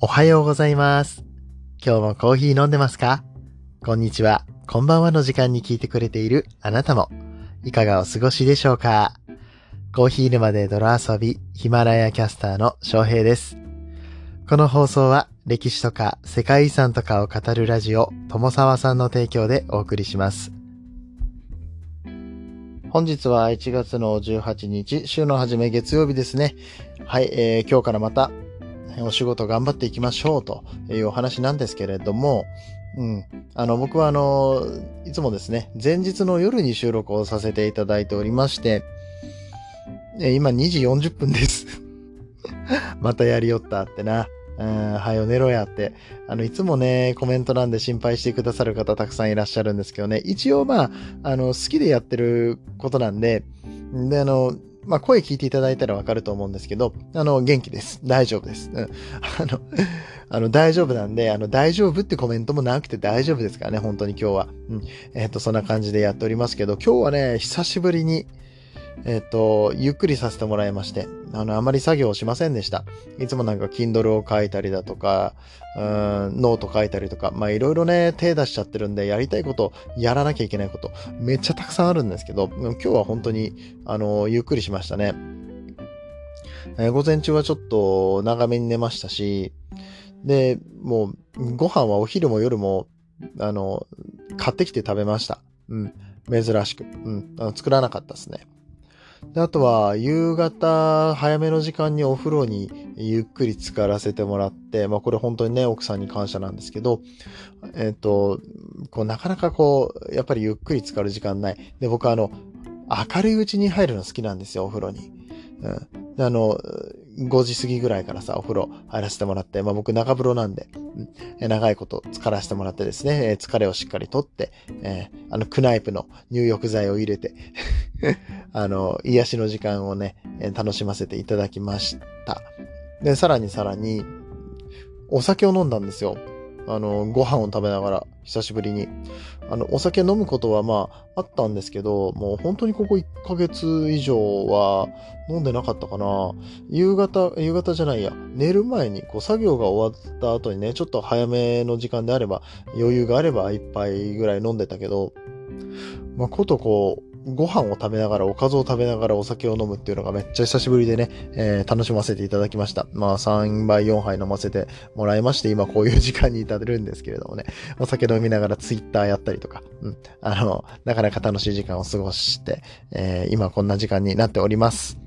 おはようございます。今日もコーヒー飲んでますか？こんにちは、こんばんはの時間に聞いてくれているあなたも、いかがお過ごしでしょうか？コーヒー沼で泥遊び、ヒマラヤキャスターの翔平です。この放送は歴史とか世界遺産とかを語るラジオ、友沢さんの提供でお送りします。本日は1月の18日、週の初め月曜日ですね。はい、えー今日からまたお仕事頑張っていきましょうというお話なんですけれども、うん。あの、僕はあの、いつもですね、前日の夜に収録をさせていただいておりまして、え今2時40分です。またやりよったってな。うん、はよ寝ろやって。あの、いつもね、コメント欄で心配してくださる方たくさんいらっしゃるんですけどね、一応まあ、あの、好きでやってることなんで、で、あの、まあ、声聞いていただいたらわかると思うんですけど、あの、元気です。大丈夫です。うん。あの、あの、大丈夫なんで、あの、大丈夫ってコメントもなくて大丈夫ですからね、本当に今日は。うん。えっ、と、そんな感じでやっておりますけど、今日はね、久しぶりに、えっ、と、ゆっくりさせてもらいまして、あの、あまり作業をしませんでした。いつもなんか、Kindle を書いたりだとか、うーんノート書いたりとか、まあ、いろいろね、手出しちゃってるんで、やりたいこと、やらなきゃいけないこと、めっちゃたくさんあるんですけど、今日は本当に、あの、ゆっくりしましたね。えー午前中はちょっと長めに寝ましたし、で、もう、ご飯はお昼も夜も、あの、買ってきて食べました。うん。珍しく。うん。あの作らなかったですね。で、あとは、夕方、早めの時間にお風呂にゆっくり浸からせてもらって、まあこれ本当にね、奥さんに感謝なんですけど、えっ、と、こう、なかなかこう、やっぱりゆっくり浸かる時間ない。で、僕はあの、明るいうちに入るの好きなんですよ、お風呂に。うん。あの、5時過ぎぐらいからさ、お風呂入らせてもらって、まあ僕中風呂なんで、うん長いこと浸からせてもらってですね、えー疲れをしっかりとって、えーあの、クナイプの入浴剤を入れて、あの、癒しの時間をね、楽しませていただきました。で、さらにさらに、お酒を飲んだんですよ。あの、ご飯を食べながら、久しぶりに。あの、お酒飲むことはまあ、あったんですけど、もう本当にここ1ヶ月以上は飲んでなかったかな。夕方、夕方じゃないや、寝る前に、こう、作業が終わった後にね、ちょっと早めの時間であれば、余裕があれば一杯ぐらい飲んでたけど、まあ、ことこう、ご飯を食べながら、おかずを食べながらお酒を飲むっていうのがめっちゃ久しぶりでね、えー楽しませていただきました。まあ、3杯、4杯飲ませてもらいまして、今こういう時間に至るんですけれどもね、お酒飲みながらツイッターやったりとか、うん、あの、なかなか楽しい時間を過ごして、えー今こんな時間になっております。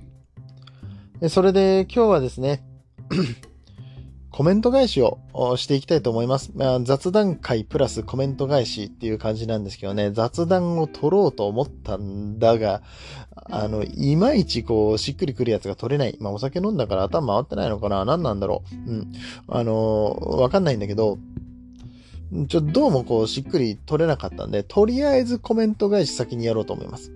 それで今日はですね、コメント返しをしていきたいと思います。まあ、雑談会プラスコメント返しっていう感じなんですけどね、雑談を取ろうと思ったんだが、あの、いまいちこう、しっくりくるやつが取れない。まあ、お酒飲んだから頭回ってないのかな何なんだろう。うん。あの、わかんないんだけど、ちょ、どうもこう、しっくり取れなかったんで、とりあえずコメント返し先にやろうと思います。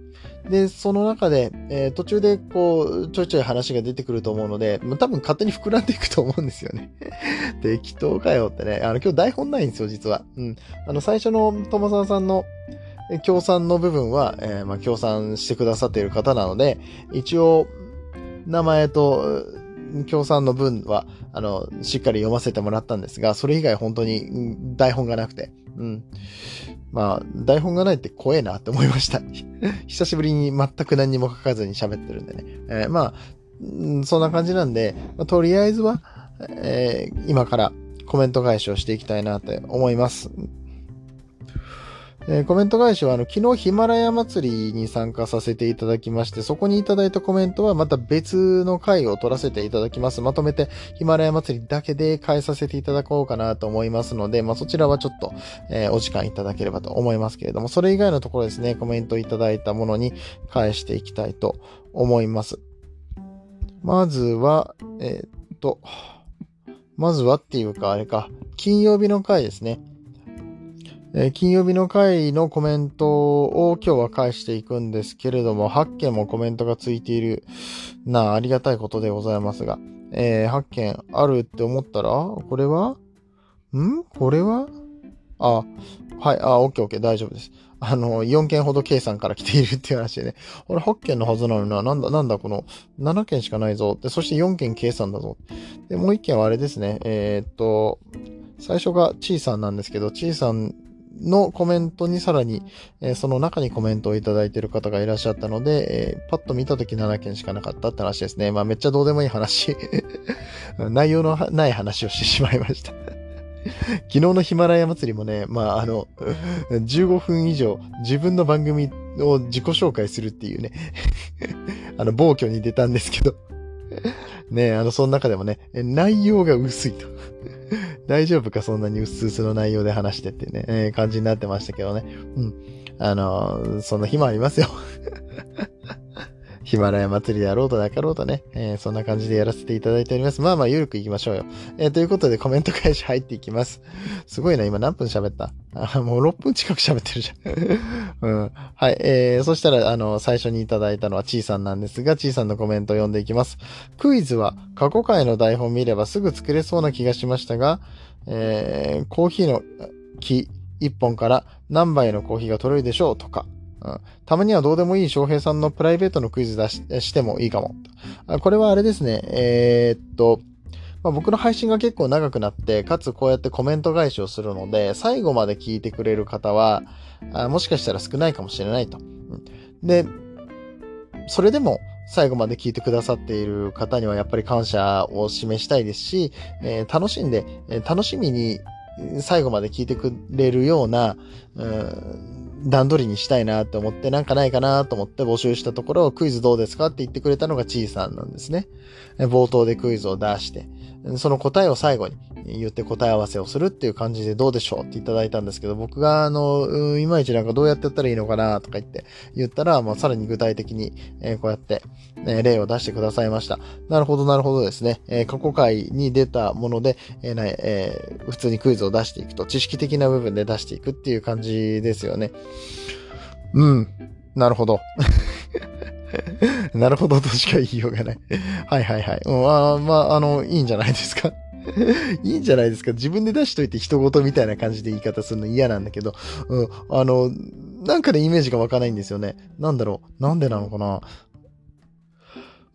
で、その中で、えー途中でこう、ちょいちょい話が出てくると思うので、まあ多分勝手に膨らんでいくと思うんですよね。適当かよってね。あの、今日台本ないんですよ、実は。うん。あの、最初の友沢さんの、え協賛の部分は、えーまあ、協賛してくださっている方なので、一応、名前と、協賛の文は、あの、しっかり読ませてもらったんですが、それ以外本当に台本がなくて、うん。まあ、台本がないって怖えなって思いました。久しぶりに全く何も書かずに喋ってるんでね。えーまあ、うんそんな感じなんで、まあとりあえずは、えー今からコメント返しをしていきたいなって思います。えーコメント返しは、あの、昨日ヒマラヤ祭りに参加させていただきまして、そこにいただいたコメントはまた別の回を取らせていただきます。まとめてヒマラヤ祭りだけで返させていただこうかなと思いますので、まあ、そちらはちょっと、えーお時間いただければと思いますけれども、それ以外のところですね、コメントいただいたものに返していきたいと思います。まずは、えーっと、まずはっていうか、あれか、金曜日の回ですね。えー金曜日の回のコメントを今日は返していくんですけれども、8件もコメントがついている。なあ、ありがたいことでございますが、えー8件あるって思ったら、これは？ん？これは？あ、はい、あ、オッケーオッケー、大丈夫です。あの、4件ほど K さんから来ているっていう話でね、俺8件のはずなのにな、なんだ、なんだこの7件しかないぞ。で、そして4件 K さんだぞ。で、もう1件はあれですね、えー、っと、最初がちーさんなんですけど、ちーさんのコメントにさらに、えー、その中にコメントをいただいている方がいらっしゃったので、えー、パッと見たとき7件しかなかったって話ですね。まあめっちゃどうでもいい話。内容のない話をしてしまいました。昨日のヒマラヤ祭りもね、まああの、15分以上自分の番組を自己紹介するっていうね。あの、暴挙に出たんですけど。ねあの、その中でもね、内容が薄いと。大丈夫か？そんなにうすうすの内容で話してってね、えー、感じになってましたけどね。うん。あのー、そんな日もありますよ。ヒマラヤ祭りであろうとなかろうとね、えー、そんな感じでやらせていただいております。まあまあ、ゆるくいきましょうよ。えー、ということで、コメント返し入っていきます。すごいな、今何分喋った？あもう6分近く喋ってるじゃん。うん。はい。えー、そしたら、あの、最初にいただいたのはちーさんなんですが、ちーさんのコメントを読んでいきます。クイズは過去回の台本見ればすぐ作れそうな気がしましたが、えー、コーヒーの木1本から何杯のコーヒーが取れるでしょう？とか、うん、たまにはどうでもいい翔平さんのプライベートのクイズ出ししてもいいかも。これはあれですね。えー、っと、まあ、僕の配信が結構長くなって、かつこうやってコメント返しをするので、最後まで聞いてくれる方は、あもしかしたら少ないかもしれないと。で、それでも最後まで聞いてくださっている方にはやっぱり感謝を示したいですし、えー、楽しんで、えー、楽しみに最後まで聞いてくれるような、う段取りにしたいなと思って、なんかないかなと思って募集したところを、クイズどうですかって言ってくれたのがちいさんなんですね。冒頭でクイズを出して、その答えを最後に言って答え合わせをするっていう感じでどうでしょうっていただいたんですけど、僕があの、いまいちなんかどうやってやったらいいのかなとか言って言ったら、まあ、さらに具体的に、えこうやって、え例を出してくださいました。なるほど、なるほどですね。え過去回に出たもので、えーえー、普通にクイズを出していくと、知識的な部分で出していくっていう感じですよね。うん。なるほど。なるほどとしか言いようがない。はいはいはい。うん、あまあ、あの、いいんじゃないですか。いいんじゃないですか。自分で出しといて人事みたいな感じで言い方するの嫌なんだけど、うん、あの、なんかね、イメージが湧かないんですよね。なんだろう。なんでなのかな。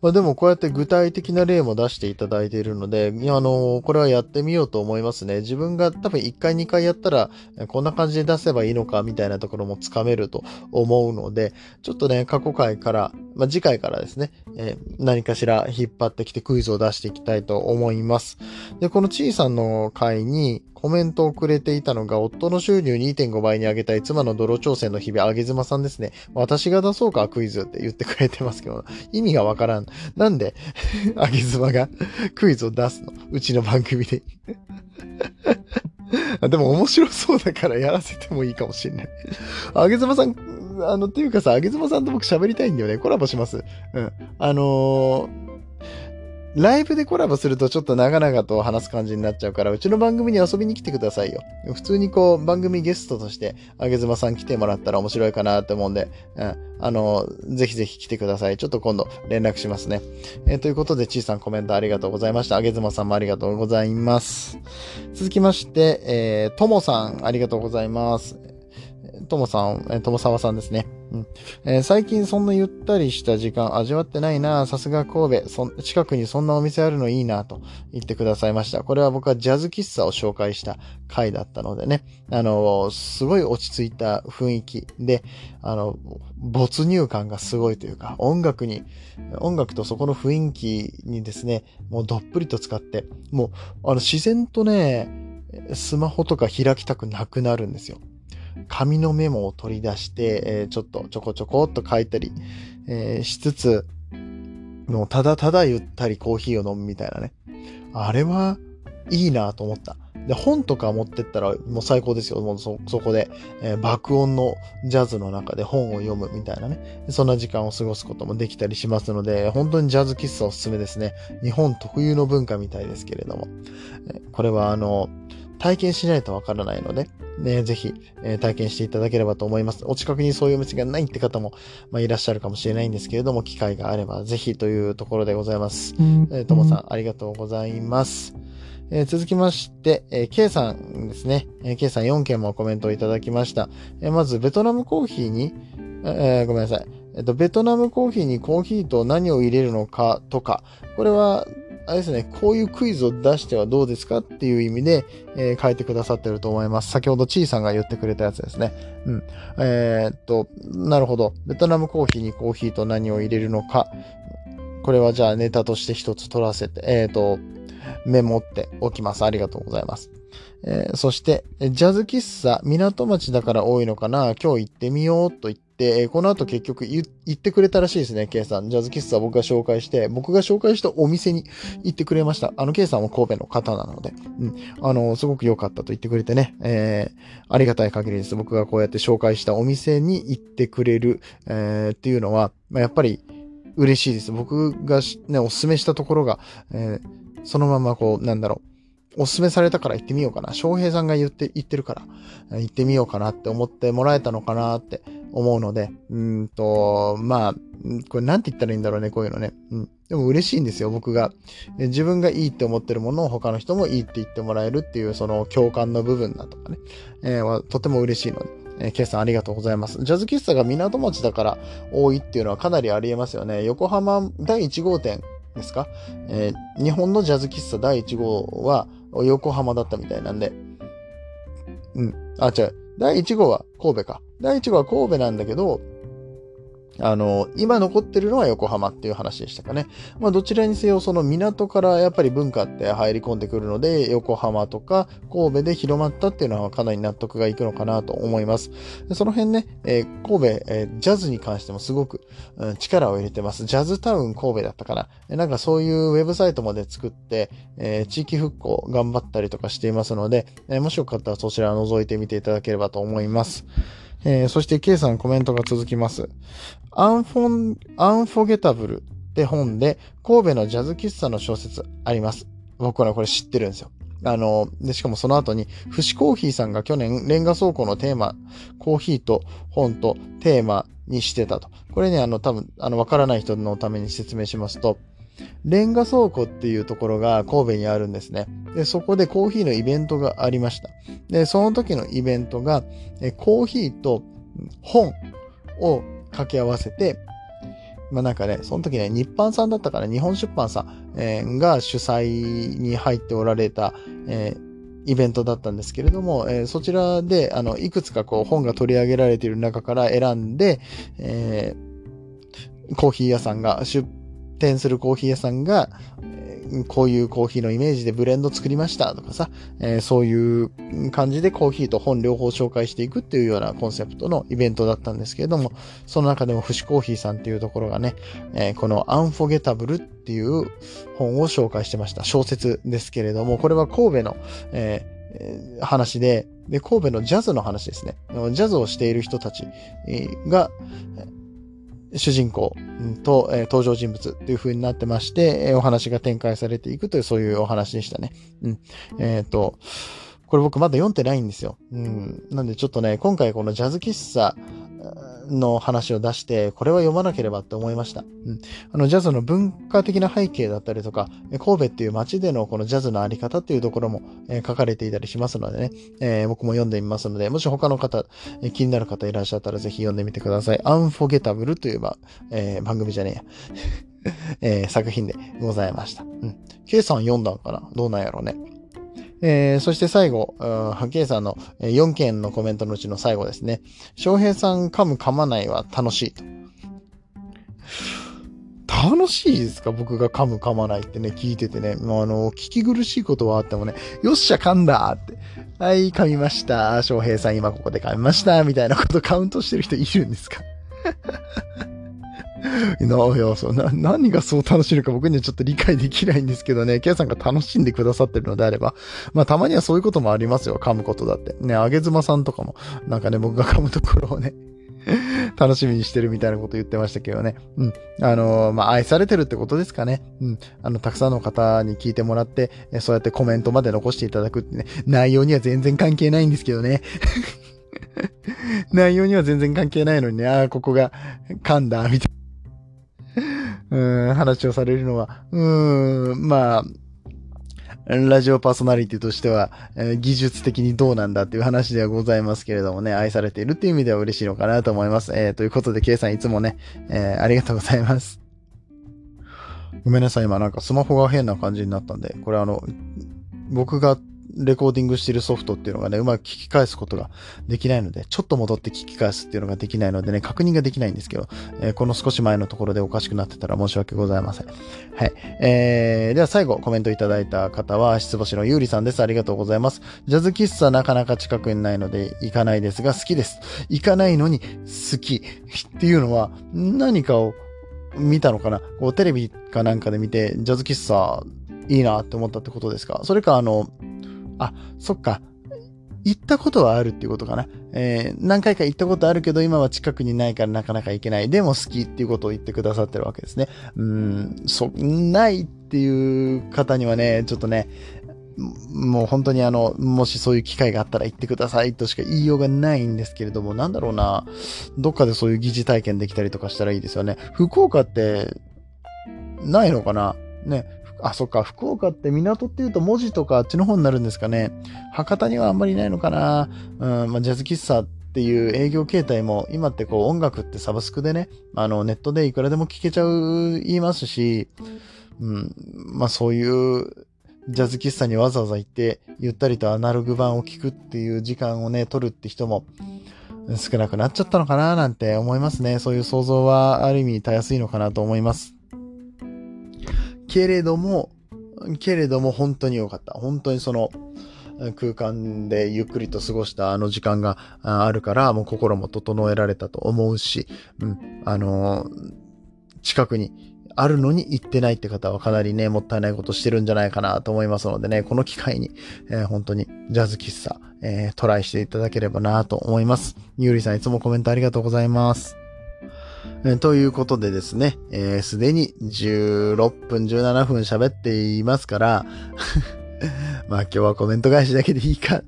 まあでもこうやって具体的な例も出していただいているので、あの、これはやってみようと思いますね。自分が多分1回2回やったら、こんな感じで出せばいいのかみたいなところもつかめると思うので、ちょっとね、過去回から、まあ次回からですね、えー、何かしら引っ張ってきてクイズを出していきたいと思います。で、このちいさんの回に、コメントをくれていたのが、夫の収入2.5倍に上げたい妻の泥挑戦の日々、あげずまさんですね。私が出そうか、クイズって言ってくれてますけど、意味がわからん。なんで、あげずまがクイズを出すの？うちの番組で。でも面白そうだからやらせてもいいかもしれない。あげずまさん、あの、っていうかさ、あげずまさんと僕喋りたいんだよね。コラボします。うん。あのーライブでコラボするとちょっと長々と話す感じになっちゃうから、うちの番組に遊びに来てくださいよ。普通にこう、番組ゲストとして、あげずまさん来てもらったら面白いかなって思うんで、うん。あの、ぜひぜひ来てください。ちょっと今度連絡しますね。えー、ということで、ちいさんコメントありがとうございました。あげずまさんもありがとうございます。続きまして、えー、ともさん、ありがとうございます。ともさん、えともさわさんですね。うんえー、最近そんなゆったりした時間味わってないなさすが神戸そ。近くにそんなお店あるのいいなと言ってくださいました。これは僕はジャズ喫茶を紹介した回だったのでね。あの、すごい落ち着いた雰囲気で、あの、没入感がすごいというか、音楽に、音楽とそこの雰囲気にですね、もうどっぷりと使って、もう、あの、自然とね、スマホとか開きたくなくなるんですよ。紙のメモを取り出して、えー、ちょっとちょこちょこっと書いたり、えー、しつつ、もうただただゆったりコーヒーを飲むみたいなね。あれはいいなと思った。で、本とか持ってったらもう最高ですよ。もうそ、そこで、えー、爆音のジャズの中で本を読むみたいなね。そんな時間を過ごすこともできたりしますので、本当にジャズ喫茶おすすめですね。日本特有の文化みたいですけれども。えこれはあの、体験しないとわからないので、ね、ぜひ、えー、体験していただければと思います。お近くにそういうお店がないって方も、まあ、いらっしゃるかもしれないんですけれども、機会があればぜひというところでございます。えー、ともさん、ありがとうございます。えー、続きまして、えー、K さんですね。えー、K さん4件もコメントをいただきました。えー、まず、ベトナムコーヒーに、えー、ごめんなさい。えっと、ベトナムコーヒーにコーヒーと何を入れるのかとか、これは、あれですね、こういうクイズを出してはどうですかっていう意味で、えー、書いてくださってると思います。先ほどちーさんが言ってくれたやつですね。うん。えー、っと、なるほど。ベトナムコーヒーにコーヒーと何を入れるのか。これはじゃあネタとして一つ取らせて、えー、っと、メモっておきます。ありがとうございます。えー、そして、ジャズ喫茶、港町だから多いのかな？今日行ってみようと言って、えー、この後結局言ってくれたらしいですね、K さん。ジャズ喫茶僕が紹介して、僕が紹介したお店に行ってくれました。あの、K さんも神戸の方なので、うん。あの、すごく良かったと言ってくれてね、えー、ありがたい限りです。僕がこうやって紹介したお店に行ってくれる、えー、っていうのは、まあ、やっぱり嬉しいです。僕がね、おすすめしたところが、えーそのままこう、なんだろう、おすすめされたから行ってみようかな。翔平さんが言って、言ってるから、行ってみようかなって思ってもらえたのかなって思うので、うんと、まあ、これなんて言ったらいいんだろうね、こういうのね。うん。でも嬉しいんですよ、僕が。自分がいいって思ってるものを他の人もいいって言ってもらえるっていう、その共感の部分だとかね、えー、とても嬉しいので。えー、ケイさんありがとうございます。ジャズ喫茶が港町だから多いっていうのはかなりありえますよね。横浜第1号店ですか、えー、日本のジャズ喫茶第1号は横浜だったみたいなんで、うん。あ、違う。第1号は神戸か。第1号は神戸なんだけど、あの、今残ってるのは横浜っていう話でしたかね。まあ、どちらにせよ、その港からやっぱり文化って入り込んでくるので、横浜とか神戸で広まったっていうのはかなり納得がいくのかなと思います。その辺ね、えー、神戸、えー、ジャズに関してもすごく、うん、力を入れてます。ジャズタウン神戸だったかな。なんかそういうウェブサイトまで作って、えー、地域復興頑張ったりとかしていますので、えもしよかったらそちら覗いてみていただければと思います。えー、そして K さんコメントが続きます。アンフォン、アンフォゲタブルって本で神戸のジャズ喫茶の小説あります。僕はこれ知ってるんですよ。あの、で、しかもその後に、フシコーヒーさんが去年、レンガ倉庫のテーマ、コーヒーと本とテーマにしてたと。これね、あの、多分、あの、わからない人のために説明しますと、レンガ倉庫っていうところが神戸にあるんですね。で、そこでコーヒーのイベントがありました。で、その時のイベントが、コーヒーと本を掛け合わせて、まあなんかね、その時ね、日版さんだったから、日本出版さん、が主催に入っておられた、えーイベントだったんですけれども、えー、そちらで、あの、いくつかこう本が取り上げられている中から選んで、えー、コーヒー屋さんが出店するコーヒー屋さんが、こういうコーヒーのイメージでブレンド作りましたとかさ、えー、そういう感じでコーヒーと本両方紹介していくっていうようなコンセプトのイベントだったんですけれども、その中でもフシコーヒーさんっていうところがね、えー、このアンフォゲタブルっていう本を紹介してました。小説ですけれども、これは神戸の、えー、話で、で、神戸のジャズの話ですね。ジャズをしている人たちが、主人公と、えー、登場人物という風になってまして、えー、お話が展開されていくというそういうお話でしたね。うん。えっ、ー、と、これ僕まだ読んでないんですよ。うん。なんでちょっとね、今回このジャズ喫茶の話を出して、これは読まなければって思いました。うん。あの、ジャズの文化的な背景だったりとか、神戸っていう街でのこのジャズのあり方っていうところも、え、書かれていたりしますのでね、えー、僕も読んでみますので、もし他の方、え、気になる方いらっしゃったらぜひ読んでみてください。アンフォゲタブルという、まえ番組じゃねえや。え作品でございました。うん。K さん読んだんかな？どうなんやろうね。えー、そして最後、ケイさんの4件のコメントのうちの最後ですね。翔平さん噛む噛まないは楽しいと。楽しいですか？僕が噛む噛まないってね、聞いててね。もうあの、聞き苦しいことはあってもね、よっしゃ噛んだって。はい、噛みました。翔平さん今ここで噛みました。みたいなことカウントしてる人いるんですか、いや、そう、な、何がそう楽しいのか僕にはちょっと理解できないんですけどね、ケイさんが楽しんでくださってるのであれば、まあたまにはそういうこともありますよ、噛むことだって。ね、あげずまさんとかも、なんかね、僕が噛むところをね、楽しみにしてるみたいなこと言ってましたけどね。うん。あのー、まあ、愛されてるってことですかね。うん。あの、たくさんの方に聞いてもらって、そうやってコメントまで残していただくってね、内容には全然関係ないんですけどね。内容には全然関係ないのにね、ああ、ここが噛んだ、みたいな。うん、話をされるのは、うん、まあ、ラジオパーソナリティとしては、えー、技術的にどうなんだっていう話ではございますけれどもね、愛されているっていう意味では嬉しいのかなと思います。えー、ということで、K さんいつもね、えー、ありがとうございます。ごめんなさい、今なんかスマホが変な感じになったんで、これあの、僕がレコーディングしてるソフトっていうのがね、うまく聞き返すことができないので、ちょっと戻って聞き返すっていうのができないのでね、確認ができないんですけど、えー、この少し前のところでおかしくなってたら申し訳ございません。はい。えー、では最後、コメントいただいた方は、失星のゆうりさんです。ありがとうございます。ジャズ喫茶なかなか近くにないので行かないですが、好きです。行かないのに好きっていうのは、何かを見たのかな？こうテレビかなんかで見て、ジャズ喫茶いいなって思ったってことですか？それかあの、あ、そっか。行ったことはあるっていうことかな。えー、何回か行ったことあるけど、今は近くにないからなかなか行けない。でも好きっていうことを言ってくださってるわけですね。うん、そ、ないっていう方にはね、ちょっとね、もう本当にあの、もしそういう機会があったら行ってくださいとしか言いようがないんですけれども、なんだろうな、どっかでそういう疑似体験できたりとかしたらいいですよね。福岡って、ないのかなね、あ、そっか、福岡って港っていうと文字とかあっちの方になるんですかね。博多にはあんまりないのかな。うん、まあ、ジャズ喫茶っていう営業形態も、今ってこう音楽ってサブスクでね、あの、ネットでいくらでも聴けちゃう、言いますし、うん、まあそういうジャズ喫茶にわざわざ行って、ゆったりとアナログ版を聴くっていう時間をね、取るって人も少なくなっちゃったのかななんて思いますね。そういう想像はある意味たやすいのかなと思います。けれども、けれども本当に良かった。本当にその空間でゆっくりと過ごしたあの時間があるから、もう心も整えられたと思うし、うん、あのー、近くにあるのに行ってないって方はかなりね、もったいないことしてるんじゃないかなと思いますのでね、この機会に、えー、本当にジャズ喫茶、えー、トライしていただければなと思います。ゆうりさんいつもコメントありがとうございます。えということでですね、す、えー、で、に16分、17分喋っていますから、まあ今日はコメント返しだけでいいか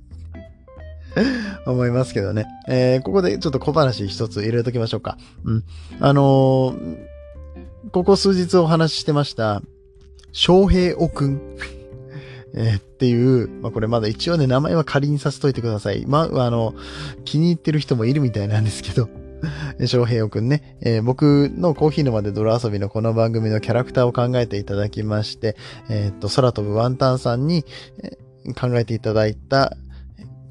思いますけどね。えー、ここでちょっと小話一つ入れときましょうか。うん。あのー、ここ数日お話ししてました、翔平おくん。え、っていう、まあ、これまだ一応ね、名前は仮にさせといてください。まあ、あの、気に入ってる人もいるみたいなんですけど、翔平くんね、えー、僕のコーヒー沼で泥遊びのこの番組のキャラクターを考えていただきまして、えー、っと、空飛ぶワンタンさんに、え、考えていただいた、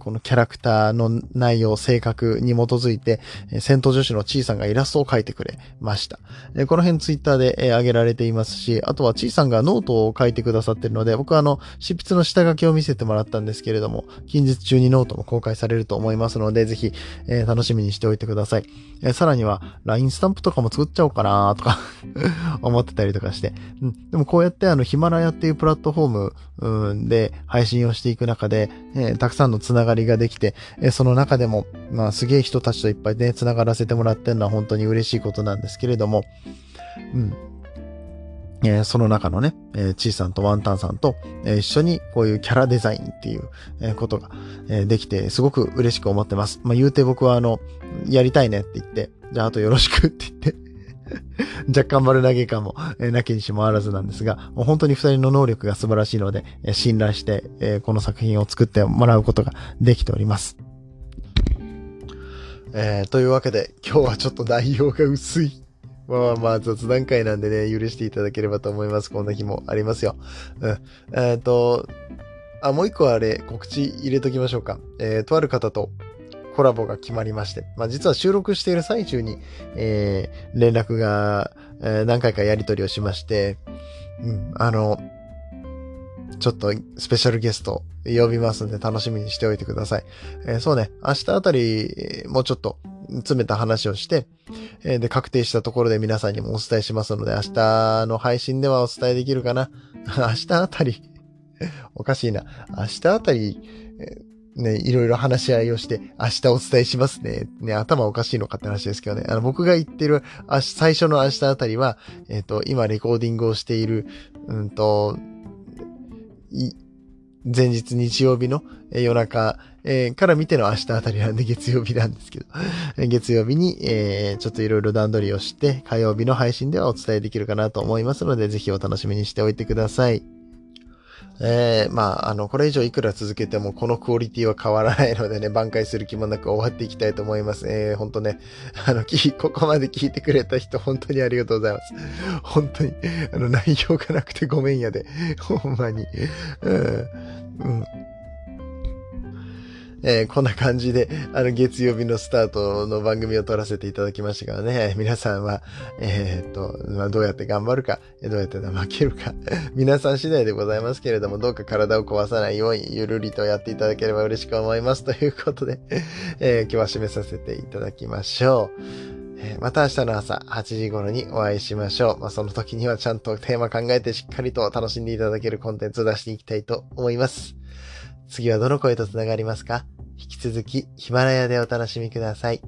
このキャラクターの内容、性格に基づいて、戦闘女子のちいさんがイラストを描いてくれました。この辺ツイッターで上げられていますし、あとはちいさんがノートを書いてくださってるので、僕はあの、執筆の下書きを見せてもらったんですけれども、近日中にノートも公開されると思いますので、ぜひ、えー、楽しみにしておいてください。えー、さらには、LINE スタンプとかも作っちゃおうかなとか 思ってたりとかして。うん、でもこうやってあの、ヒマラヤっていうプラットフォーム、で配信をしていく中で、えー、たくさんのつながりができて、え、その中でも、まあ、すげえ人たちといっぱいね、つながらせてもらってるのは本当に嬉しいことなんですけれども、うん。えー、その中のね、えー、チーさんとワンタンさんと、えー、一緒にこういうキャラデザインっていう、えことが、えできて、すごく嬉しく思ってます。まあ、言うて僕はあの、やりたいねって言って、じゃああとよろしくって言って 若干丸投げ感も、えー、なきにしもあらずなんですが、もう本当に二人の能力が素晴らしいので、えー、信頼して、えー、この作品を作ってもらうことができております。えー、というわけで、今日はちょっと内容が薄い。まあまあ雑談会なんでね、許していただければと思います。こんな日もありますよ。うん。えっ、ー、と、あ、もう一個あれ、告知入れときましょうか。えー、とある方と、コラボが決まりまして、まあ、実は収録している最中に、えー、連絡が、えー、何回かやり取りをしまして、うん、あの、ちょっとスペシャルゲスト呼びますんで楽しみにしておいてください。えー、そうね、明日あたり、もうちょっと詰めた話をして、えー、で、確定したところで皆さんにもお伝えしますので、明日の配信ではお伝えできるかな？明日あたりおかしいな。明日あたり、えーね、いろいろ話し合いをして、明日お伝えしますね。ね、頭おかしいのかって話ですけどね。あの、僕が言ってる、あ最初の明日あたりは、えっ、ー、と、今レコーディングをしている、うんと、前日日曜日の夜中、えー、から見ての明日あたりなんで月曜日なんですけど、月曜日に、えー、ちょっといろいろ段取りをして、火曜日の配信ではお伝えできるかなと思いますので、ぜひお楽しみにしておいてください。えー、まあ、あの、これ以上いくら続けてもこのクオリティは変わらないのでね、挽回する気もなく終わっていきたいと思います。えー、本当ね、あの、ここまで聞いてくれた人、本当にありがとうございます。本当に、あの、内容がなくてごめんやで。ほんまに。うん。うんえー、こんな感じで、あの、月曜日のスタートの番組を撮らせていただきましたからね、皆さんは、えー、っと、まあ、どうやって頑張るか、どうやって負けるか、皆さん次第でございますけれども、どうか体を壊さないように、ゆるりとやっていただければ嬉しく思います。ということで、えー、今日は締めさせていただきましょう。また明日の朝8時頃にお会いしましょう。まあ、その時にはちゃんとテーマ考えてしっかりと楽しんでいただけるコンテンツを出していきたいと思います。次はどの声と繋がりますか？引き続きヒマラヤでお楽しみください。